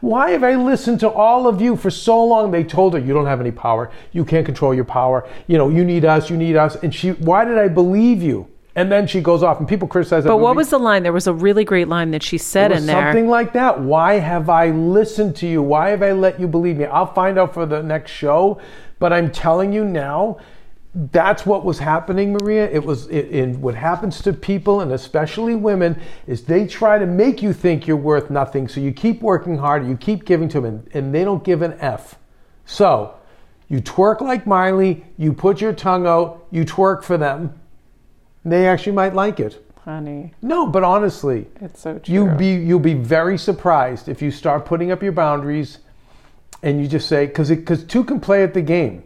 why have I listened to all of you for so long?" They told her, "You don't have any power. You can't control your power. You know, you need us. You need us." And she, why did I believe you? And then she goes off, and people criticize. that but what movie. was the line? There was a really great line that she said in there. Something like that. Why have I listened to you? Why have I let you believe me? I'll find out for the next show, but I'm telling you now, that's what was happening, Maria. It was it, in what happens to people and especially women is they try to make you think you're worth nothing. So you keep working hard, you keep giving to them, and, and they don't give an F. So you twerk like Miley, you put your tongue out, you twerk for them. They actually might like it. Honey, No, but honestly, it's so true. you be you'll be very surprised if you start putting up your boundaries and you just say because because two can play at the game.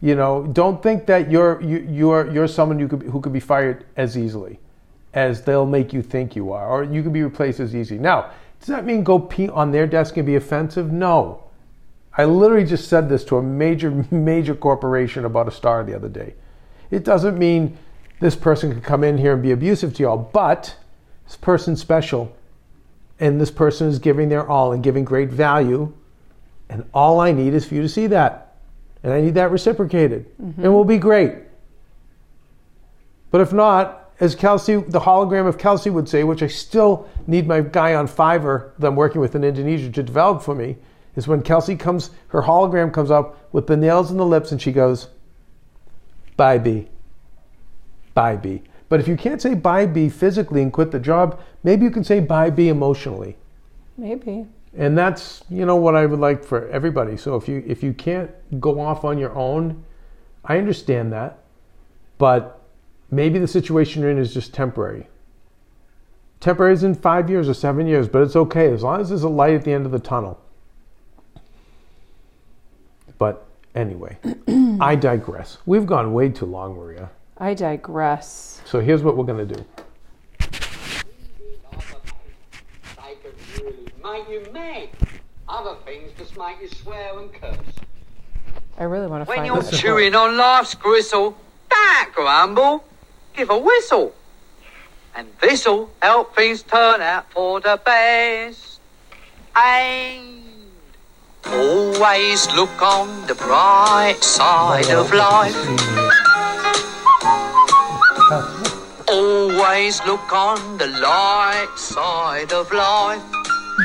You know don't think that you're you, you're you're someone you could who could be fired as easily as they'll make you think you are or you could be replaced as easy. Now does that mean go pee on their desk and be offensive? No. I literally just said this to a major major corporation about a star the other day. It doesn't mean this person could come in here and be abusive to y'all but this person's special and this person is giving their all and giving great value. And all I need is for you to see that. And I need that reciprocated. And we'll be great. But if not, as Kelsey, the hologram of Kelsey would say, which I still need my guy on Fiverr that I'm working with in Indonesia to develop for me, is when Kelsey comes, her hologram comes up with the nails in the lips and she goes, Bye, B. Bye, B. But if you can't say bye, B physically and quit the job, maybe you can say bye, B emotionally. Maybe. And that's, you know, what I would like for everybody. So if you if you can't go off on your own, I understand that. But maybe the situation you're in is just temporary. Temporary is in five years or seven years, but it's okay as long as there's a light at the end of the tunnel. But anyway, I digress. We've gone way too long, Maria. I digress. So here's what we're going to do. They could really make you mad. Other things just make you swear and curse. I really want to find When find you're this. chewing on life's gristle, don't grumble. Give a whistle. And this'll help things turn out for the best. And always look on the bright side of life. Always look on the light side of life.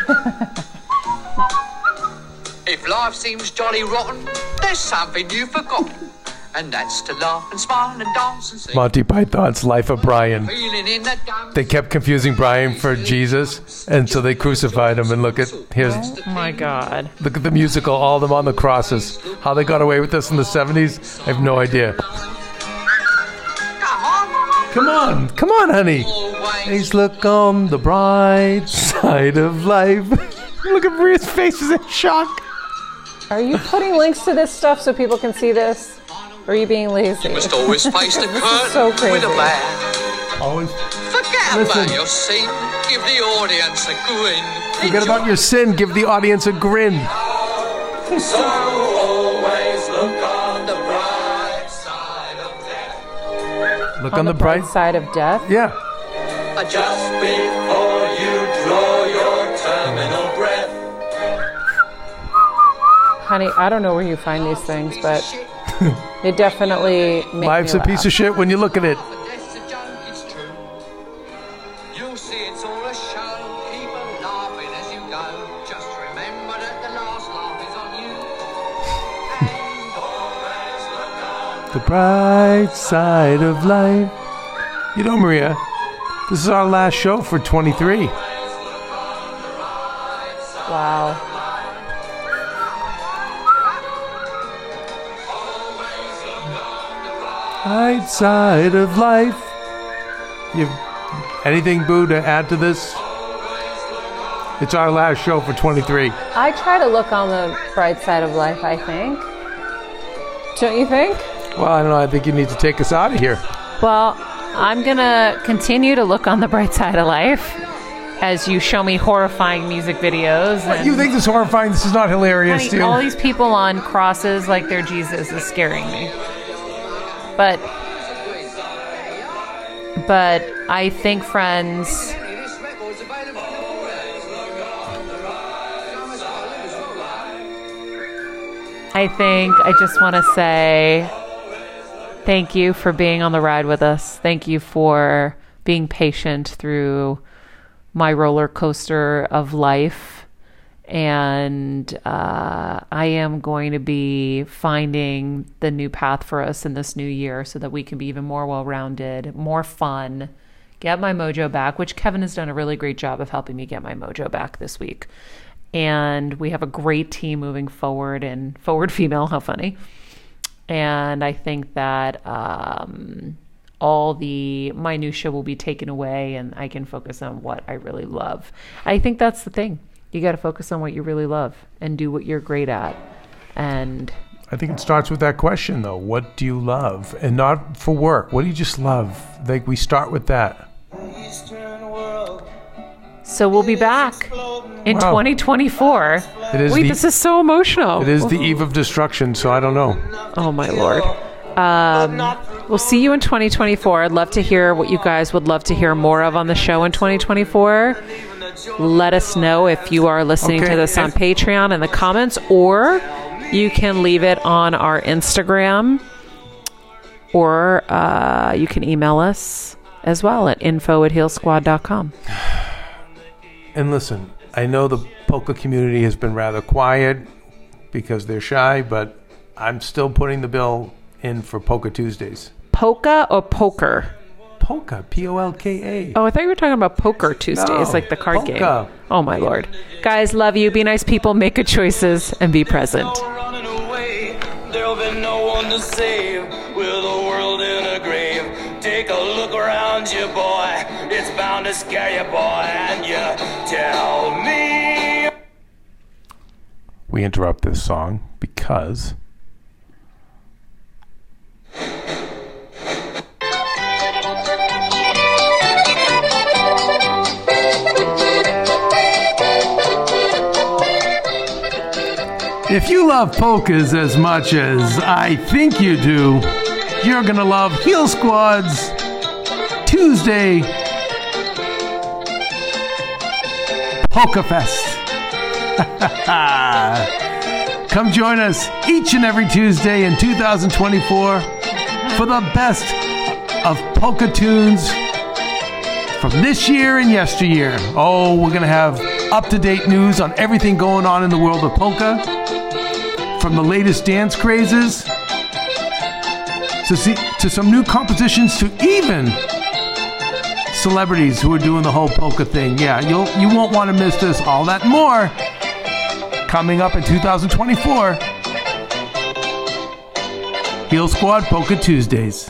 if life seems jolly rotten, there's something you've forgotten. And that's to laugh and smile and dance and sing. Monty Python's Life of Brian. Feeling in the dumps. They kept confusing Brian for Jesus, and so they crucified him. And look at here's Oh my God. look at the musical, all of them on the crosses. How they got away with this in the '70s, I have no idea. Come on. Come on, honey. Please look on the bright side of life. look at Maria's face is in shock. Are you putting links to this stuff so people can see this? Or are you being lazy? must always face the curtain so with a crazy. bow. Always Forget Listen. about your sin. Give the audience a grin. forget about your sin. Give the audience a grin. So Look on, the bright. side of death. Yeah. Just before you draw your terminal breath. Honey, I don't know where you find these things, but they definitely make Life's me a piece of shit when you look at it. The bright side of life. You know, Maria, this is our last show for 23. Wow. Bright side of life. You anything, Boo, to add to this? It's our last show for 23. I try to look on the bright side of life, I think. Don't you think? Well, I don't know. I think you need to take us out of here. Well, I'm going to continue to look on the bright side of life as you show me horrifying music videos. You think this is horrifying? This is not hilarious, Honey, dude. all these people on crosses like they're Jesus is scaring me. But but I think friends This record's available. I think I just want to say thank you for being on the ride with us. Thank you for being patient through my roller coaster of life And uh, I am going to be finding the new path for us in this new year so that we can be even more well rounded, more fun, get my mojo back, which Kevin has done a really great job of helping me get my mojo back this week. And we have a great team moving forward and forward female, how funny. And I think that um, all the minutia will be taken away and I can focus on what I really love. I think that's the thing. You got to focus on what you really love and do what you're great at. And I think it starts with that question, though. What do you love? And not for work. What do you just love? Like, we start with that. So we'll be back in Wow. 2024. It is Wait, the- this is so emotional. It is the eve of destruction, so I don't know. Oh my lord. Um, we'll see you in 2024. I'd love to hear what you guys would love to hear more of on the show in 2024. Let us know if you are listening Okay, to this on and- Patreon in the comments, or you can leave it on our Instagram, or uh, you can email us as well at info at healsquad.com. And listen, I know the polka community has been rather quiet because they're shy, but I'm still putting the bill in for Polka Tuesdays. Polka or poker? Polka, P O L K A. Oh, I thought you were talking about Poker Tuesdays, No, like the card polka. game. Oh my lord. Guys, love you. Be nice people, make good choices, and be present. There'll be no one to save with the world in a grave. Take a look around you, boy. Bound to scare you, boy. And you tell me. We interrupt this song because If you love polkas as much as I think you do, you're gonna love Heal Squad's Tuesday Polka Fest. Come join us each and every Tuesday in 2024 for the best of polka tunes from this year and yesteryear. Oh, we're going to have up to date news on everything going on in the world of polka, from the latest dance crazes to, see, to some new compositions to even celebrities who are doing the whole polka thing. Yeah, you'll you won't want to miss this. All that more coming up in 2024. Heal Squad Polka Tuesdays.